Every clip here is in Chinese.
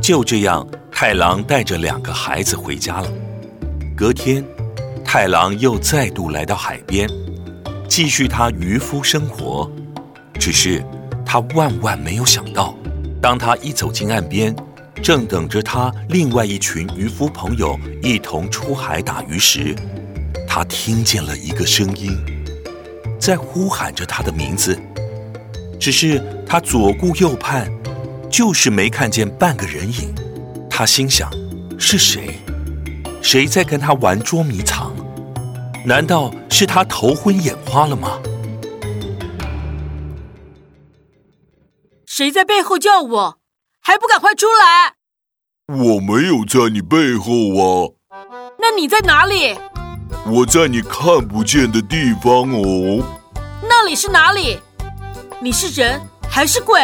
就这样，太郎带着两个孩子回家了。隔天，太郎又再度来到海边，继续他渔夫生活。只是他万万没有想到，当他一走进岸边，正等着他另外一群渔夫朋友一同出海打鱼时，他听见了一个声音，在呼喊着他的名字。只是他左顾右盼，就是没看见半个人影。他心想：是谁？谁在跟他玩捉迷藏？难道是他头昏眼花了吗？谁在背后叫我？还不赶快出来！我没有在你背后啊。那你在哪里？我在你看不见的地方哦。那里是哪里？你是人还是鬼？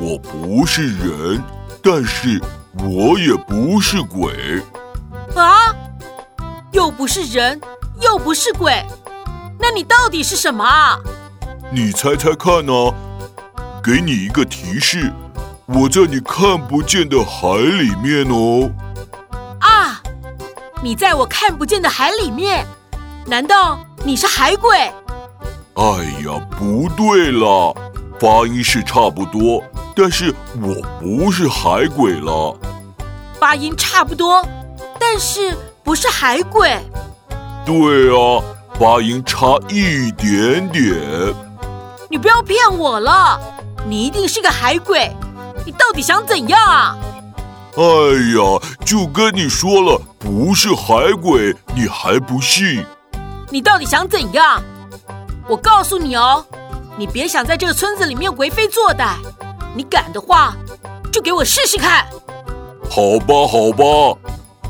我不是人，但是我也不是鬼。啊？又不是人，又不是鬼，那你到底是什么啊？你猜猜看呢？给你一个提示，我在你看不见的海里面哦。啊，你在我看不见的海里面？难道你是海鬼？哎呀，不对了，发音是差不多，但是我不是海鬼了。发音差不多，但是不是海鬼？对啊，发音差一点点。你不要骗我了。你一定是个海鬼，你到底想怎样啊？哎呀，就跟你说了，不是海鬼，你还不信？你到底想怎样？我告诉你哦，你别想在这个村子里面为非作歹，你敢的话，就给我试试看。好吧，好吧，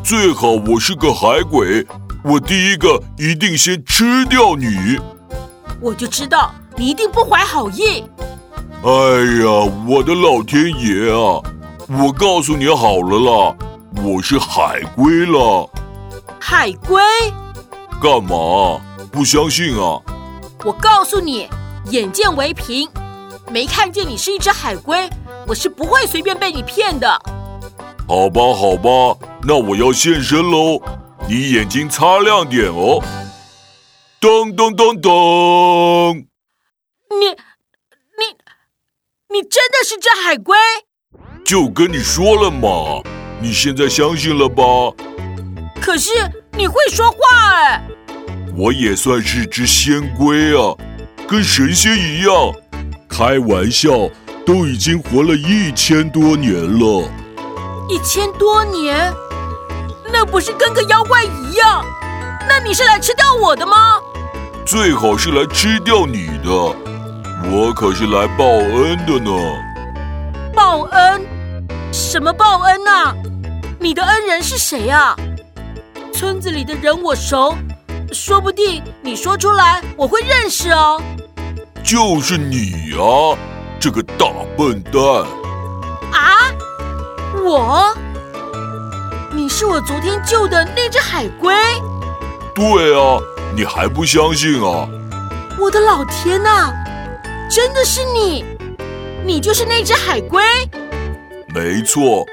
最好我是个海鬼，我第一个一定先吃掉你。我就知道你一定不怀好意。哎呀，我的老天爷啊！我告诉你好了啦，我是海龟了。海龟？干嘛？不相信啊？我告诉你，眼见为凭，没看见你是一只海龟，我是不会随便被你骗的。好吧，好吧，那我要现身喽，你眼睛擦亮点哦。噔噔噔噔！你。你真的是只海龟？就跟你说了嘛，你现在相信了吧？可是你会说话哎！我也算是只仙龟啊，跟神仙一样。开玩笑，都已经活了一千多年了。一千多年？那不是跟个妖怪一样？那你是来吃掉我的吗？最好是来吃掉你的。我可是来报恩的呢。报恩？什么报恩啊？你的恩人是谁啊？村子里的人我熟，说不定你说出来我会认识哦。就是你啊，这个大笨蛋！啊？我？你是我昨天救的那只海龟？对啊，你还不相信啊？我的老天呐！真的是你，你就是那只海龟？没错，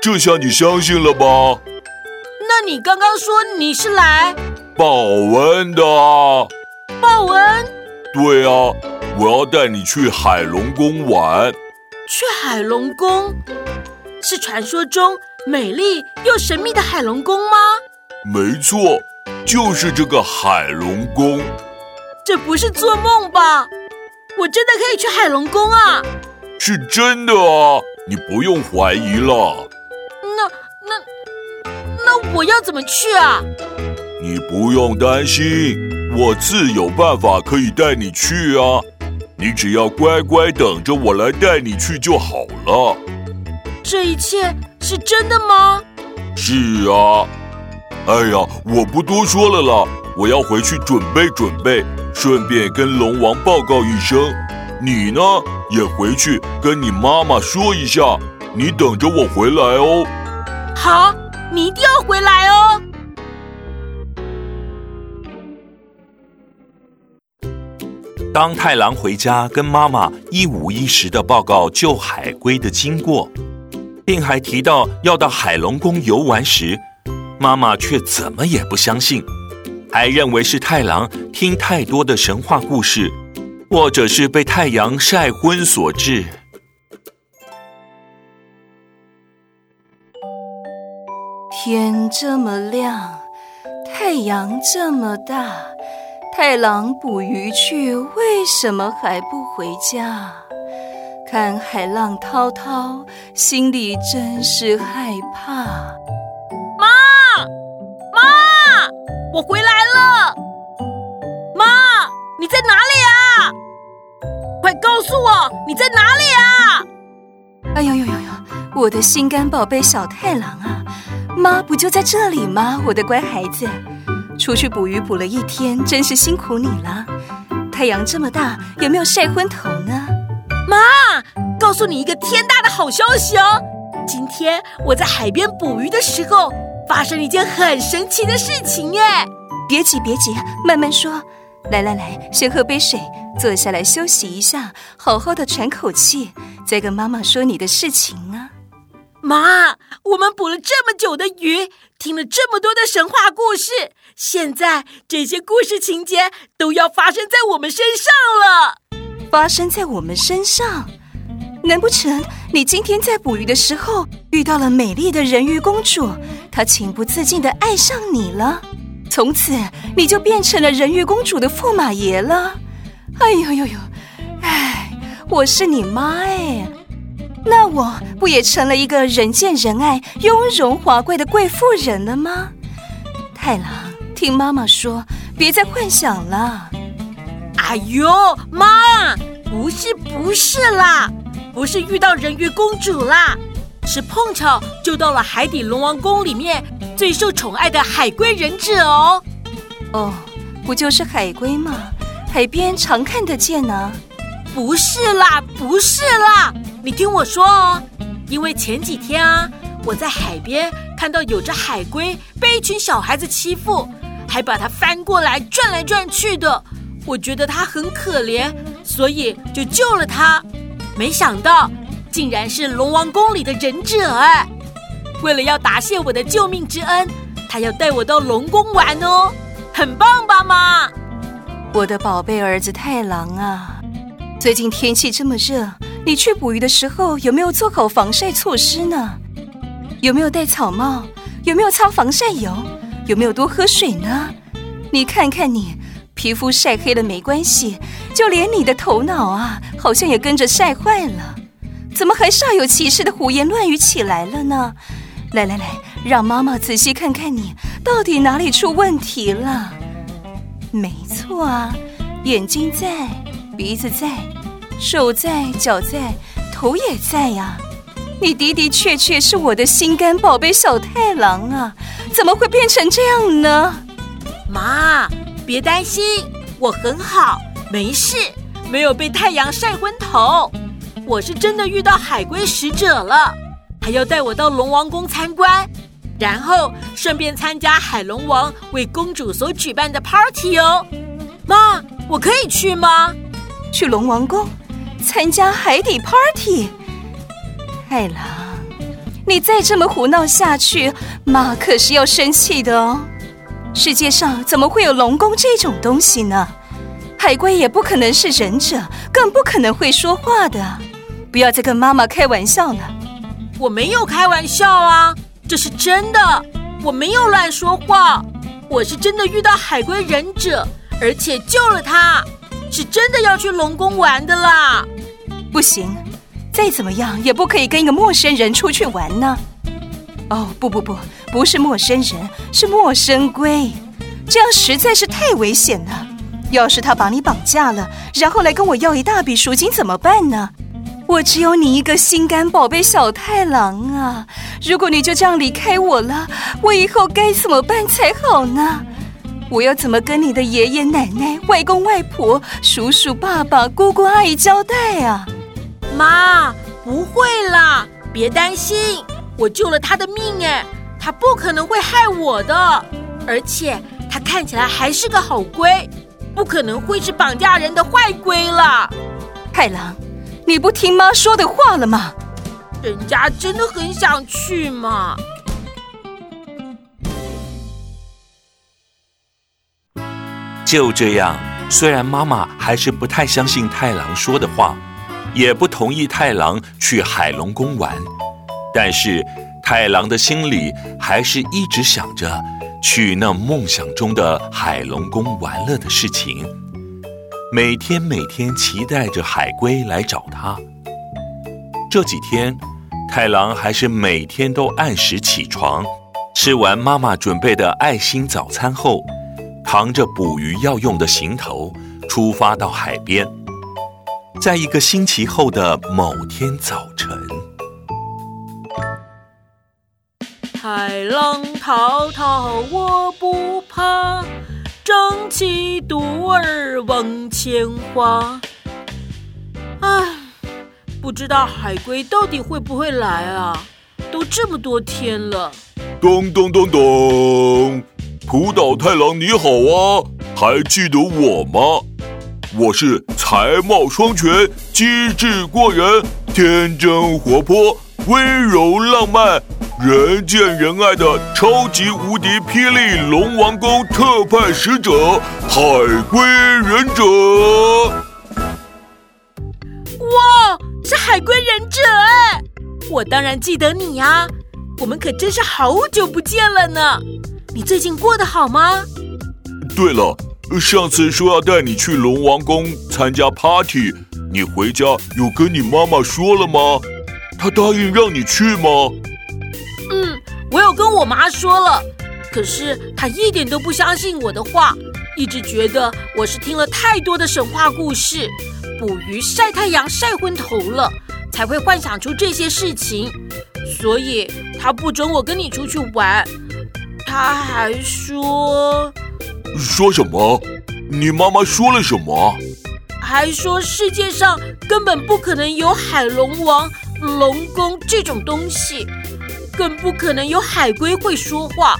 这下你相信了吧？那你刚刚说你是来报恩的。报恩？对啊，我要带你去海龙宫玩。去海龙宫？是传说中美丽又神秘的海龙宫吗？没错，就是这个海龙宫。这不是做梦吧？我真的可以去海龙宫啊！是真的啊，你不用怀疑了。那那那我要怎么去啊？你不用担心，我自有办法可以带你去啊。你只要乖乖等着我来带你去就好了。这一切是真的吗？是啊。哎呀，我不多说了啦，我要回去准备准备。顺便跟龙王报告一声，你呢也回去跟你妈妈说一下，你等着我回来哦。好，你一定要回来哦。当太郎回家跟妈妈一五一十的报告救海龟的经过，并还提到要到海龙宫游玩时，妈妈却怎么也不相信，还认为是太郎听太多的神话故事，或者是被太阳晒昏所致。天这么亮，太阳这么大，太郎捕鱼去，为什么还不回家？看海浪滔滔，心里真是害怕。妈，妈，我回来了。妈，你在哪里啊？快告诉我你在哪里啊！哎呦呦呦呦，我的心肝宝贝小太郎啊！妈不就在这里吗？我的乖孩子，出去捕鱼捕了一天，真是辛苦你了。太阳这么大，有没有晒昏头呢？妈，告诉你一个天大的好消息哦！今天我在海边捕鱼的时候，发生一件很神奇的事情耶！别急别急，慢慢说。来来来，先喝杯水，坐下来休息一下，好好的喘口气，再跟妈妈说你的事情啊。妈，我们捕了这么久的鱼，听了这么多的神话故事，现在这些故事情节都要发生在我们身上了。发生在我们身上？难不成你今天在捕鱼的时候遇到了美丽的人鱼公主，她情不自禁的爱上你了，从此你就变成了人鱼公主的驸马爷了？哎呦呦呦，哎，我是你妈哎。那我不也成了一个人见人爱、雍容华贵的贵妇人了吗？太郎，听妈妈说，别再幻想了。哎呦，妈，不是不是啦，不是遇到人鱼公主啦，是碰巧就到了海底龙王宫里面最受宠爱的海龟忍者哦。哦，不就是海龟吗？海边常看得见呢、啊。不是啦，不是啦。你听我说哦，因为前几天啊，我在海边看到有只海龟被一群小孩子欺负，还把它翻过来转来转去的。我觉得它很可怜，所以就救了它。没想到竟然是龙王宫里的忍者哎！为了要答谢我的救命之恩，他要带我到龙宫玩哦，很棒吧，妈？我的宝贝儿子太郎啊，最近天气这么热。你去捕鱼的时候有没有做好防晒措施呢？有没有戴草帽？有没有擦防晒油？有没有多喝水呢？你看看你，皮肤晒黑了没关系，就连你的头脑啊，好像也跟着晒坏了。怎么还煞有其事的胡言乱语起来了呢？来来来，让妈妈仔细看看你到底哪里出问题了。没错啊，眼睛在，鼻子在。手在，脚在，头也在呀！你的的确确是我的心肝宝贝小太郎啊！怎么会变成这样呢？妈，别担心，我很好，没事，没有被太阳晒昏头。我是真的遇到海龟使者了，还要带我到龙王宫参观，然后顺便参加海龙王为公主所举办的 party 哦。妈，我可以去吗？去龙王宫？参加海底 party，太郎，你再这么胡闹下去，妈可是要生气的哦。世界上怎么会有龙宫这种东西呢？海龟也不可能是忍者，更不可能会说话的。不要再跟妈妈开玩笑了。我没有开玩笑啊，这是真的，我没有乱说话，我是真的遇到海龟忍者，而且救了他。是真的要去龙宫玩的啦！不行，再怎么样也不可以跟一个陌生人出去玩呢。哦，不不不，不是陌生人，是陌生龟，这样实在是太危险了。要是他把你绑架了，然后来跟我要一大笔赎金怎么办呢？我只有你一个心肝宝贝小太郎啊！如果你就这样离开我了，我以后该怎么办才好呢？我要怎么跟你的爷爷奶奶、外公外婆、叔叔爸爸、姑姑阿姨交代啊？妈，不会啦，别担心，我救了他的命哎，他不可能会害我的，而且他看起来还是个好龟，不可能会是绑架人的坏龟了。太郎，你不听妈说的话了吗？人家真的很想去嘛。就这样，虽然妈妈还是不太相信太郎说的话，也不同意太郎去海龙宫玩，但是太郎的心里还是一直想着去那梦想中的海龙宫玩乐的事情，每天每天期待着海龟来找他。这几天，太郎还是每天都按时起床，吃完妈妈准备的爱心早餐后，扛着捕鱼要用的行头，出发到海边。在一个星期后的某天早晨，海浪滔滔我不怕，争起独儿往前划。唉，不知道海龟到底会不会来啊？都这么多天了。咚咚咚咚。浦岛太郎你好啊，还记得我吗？我是才貌双全、机智过人、天真活泼、温柔浪漫、人见人爱的超级无敌霹雳龙王宫特派使者海龟忍者。哇，是海龟忍者哎！我当然记得你呀，我们可真是好久不见了呢。你最近过得好吗？对了，上次说要带你去龙王宫参加 party，你回家有跟你妈妈说了吗？她答应让你去吗？嗯，我有跟我妈说了，可是她一点都不相信我的话，一直觉得我是听了太多的神话故事，捕鱼晒太阳晒昏头了，才会幻想出这些事情，所以她不准我跟你出去玩。他还说，说什么？你妈妈说了什么？还说世界上根本不可能有海龙王、龙宫这种东西，更不可能有海龟会说话，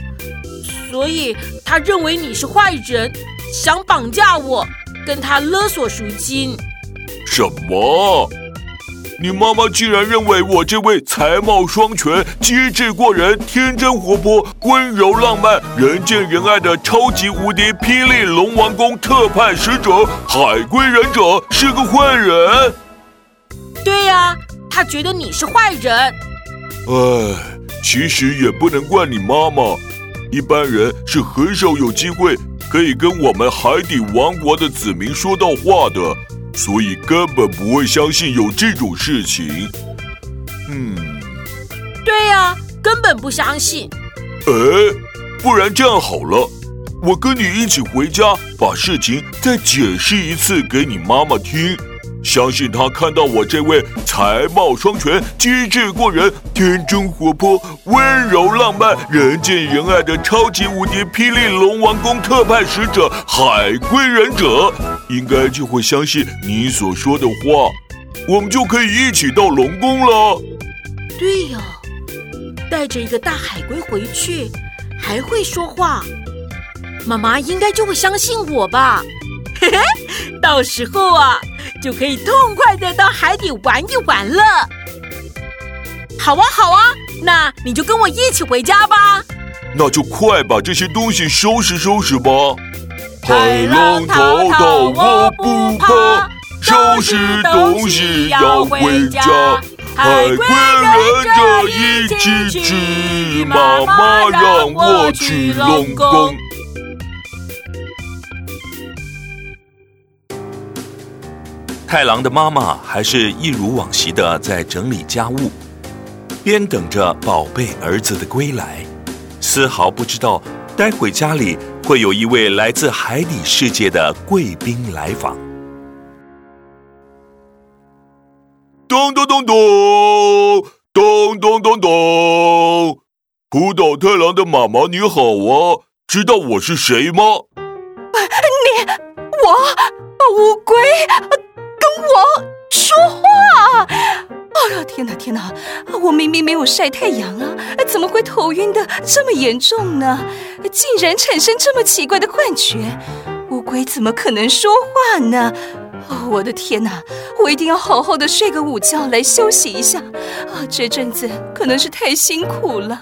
所以他认为你是坏人，想绑架我，跟他勒索赎金。什么？你妈妈竟然认为我这位才貌双全、机智过人、天真活泼、温柔浪漫、人见人爱的超级无敌霹雳龙王宫特派使者海龟忍者是个坏人？对呀，他觉得你是坏人。唉，其实也不能怪你妈妈，一般人是很少有机会可以跟我们海底王国的子民说到话的。所以根本不会相信有这种事情。嗯，对呀，根本不相信。哎，不然这样好了，我跟你一起回家，把事情再解释一次给你妈妈听。相信他看到我这位才貌双全、机智过人、天真活泼、温柔浪漫、人见人爱的超级无敌霹雳龙王宫特派使者海龟忍者，应该就会相信你所说的话，我们就可以一起到龙宫了。对呀，带着一个大海龟回去，还会说话，妈妈应该就会相信我吧？嘿嘿，到时候啊。就可以痛快的到海底玩一玩了。好啊，好啊，那你就跟我一起回家吧。那就快把这些东西收拾收拾吧。海浪滔滔我不怕，收拾东西要回家。海龟忍着一起去，妈妈让我去龙宫。太郎的妈妈还是一如往昔的在整理家务，边等着宝贝儿子的归来，丝毫不知道待会家里会有一位来自海底世界的贵宾来访。咚咚咚咚咚咚咚咚！浦岛太郎的妈妈你好啊，知道我是谁吗？你，我，乌龟。跟我说话！哎呀，天哪，天哪！我明明没有晒太阳啊，怎么会头晕的这么严重呢？竟然产生这么奇怪的幻觉！乌龟怎么可能说话呢？哦，我的天哪！我一定要好好的睡个午觉来休息一下啊！这阵子可能是太辛苦了。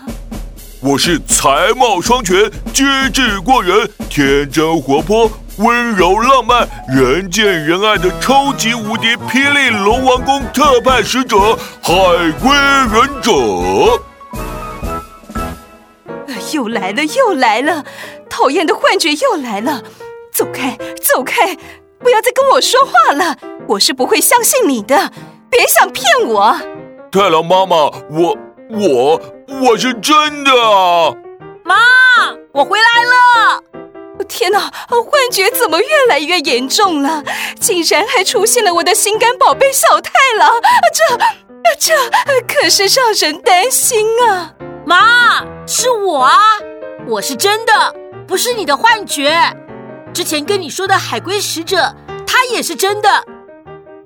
我是才貌双全、机智过人、天真活泼、温柔浪漫、人见人爱的超级无敌霹雳龙王宫特派使者海龟忍者。又来了，又来了！讨厌的幻觉又来了！走开，走开！不要再跟我说话了！我是不会相信你的，别想骗我！太郎妈妈，我我我是真的啊！妈，我回来了！天哪，幻觉怎么越来越严重了？竟然还出现了我的心肝宝贝小太郎！这这可是让人担心啊！妈，是我啊，我是真的，不是你的幻觉。之前跟你说的海龟使者，他也是真的，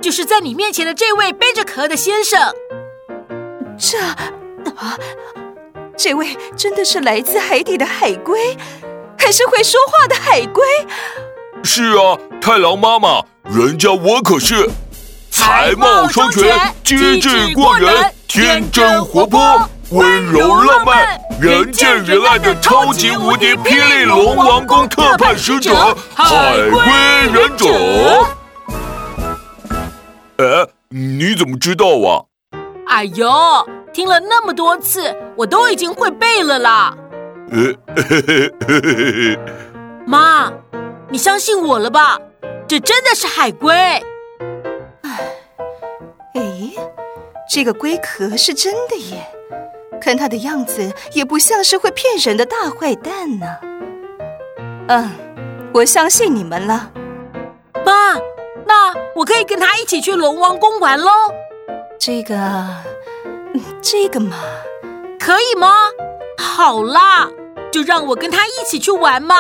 就是在你面前的这位背着壳的先生。这啊，这位真的是来自海底的海龟，还是会说话的海龟？是啊，太郎妈妈，人家我可是才貌双全、机智过人、天真活泼。温柔浪漫、人见人爱的超级无敌霹雳龙王宫特派使者海龟忍者。哎，你怎么知道啊？哎呦，听了那么多次，我都已经会背了啦。呃，嘿嘿嘿。妈，你相信我了吧？这真的是海龟。哎，哎，这个龟壳是真的耶。看它的样子，也不像是会骗人的大坏蛋呢。嗯，我相信你们了。妈，那我可以跟他一起去龙王宫玩喽？这个，这个嘛，可以吗？好啦，就让我跟他一起去玩嘛。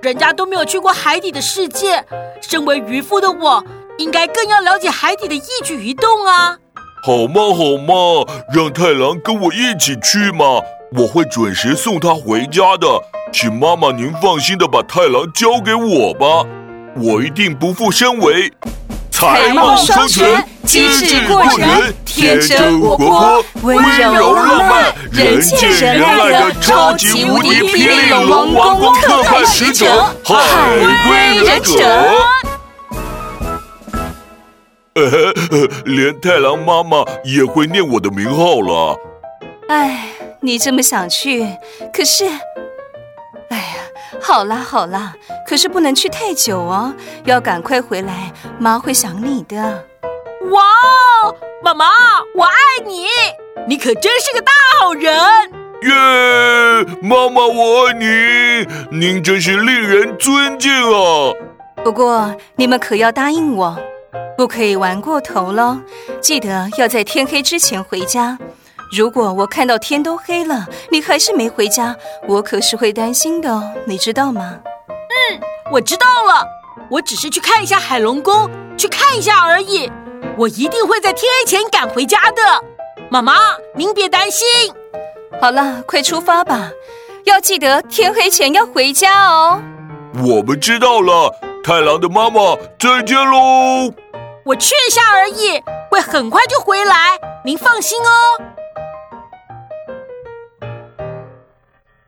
人家都没有去过海底的世界，身为渔夫的我，应该更要了解海底的一举一动啊。好嘛好嘛，让太郎跟我一起去嘛，我会准时送他回家的。请妈妈您放心的把太郎交给我吧，我一定不负身为才貌双全、机智过人、天真活泼、温柔浪漫、人见人爱的超级无敌霹雳龙王宫特派使者海龟忍者。连太郎妈妈也会念我的名号了。哎，你这么想去，可是，好啦好啦，可是不能去太久哦，要赶快回来，妈会想你的。哇，妈妈，我爱你，你可真是个大好人。耶，妈妈我爱你，您真是令人尊敬啊。不过你们可要答应我。不可以玩过头喽！记得要在天黑之前回家。如果我看到天都黑了，你还是没回家，我可是会担心的哦，你知道吗？嗯，我知道了。我只是去看一下海龙宫，去看一下而已。我一定会在天黑前赶回家的。妈妈，您别担心。好了，快出发吧！要记得天黑前要回家哦。我们知道了，太郎的妈妈，再见喽。我去一下而已，会很快就回来，您放心哦。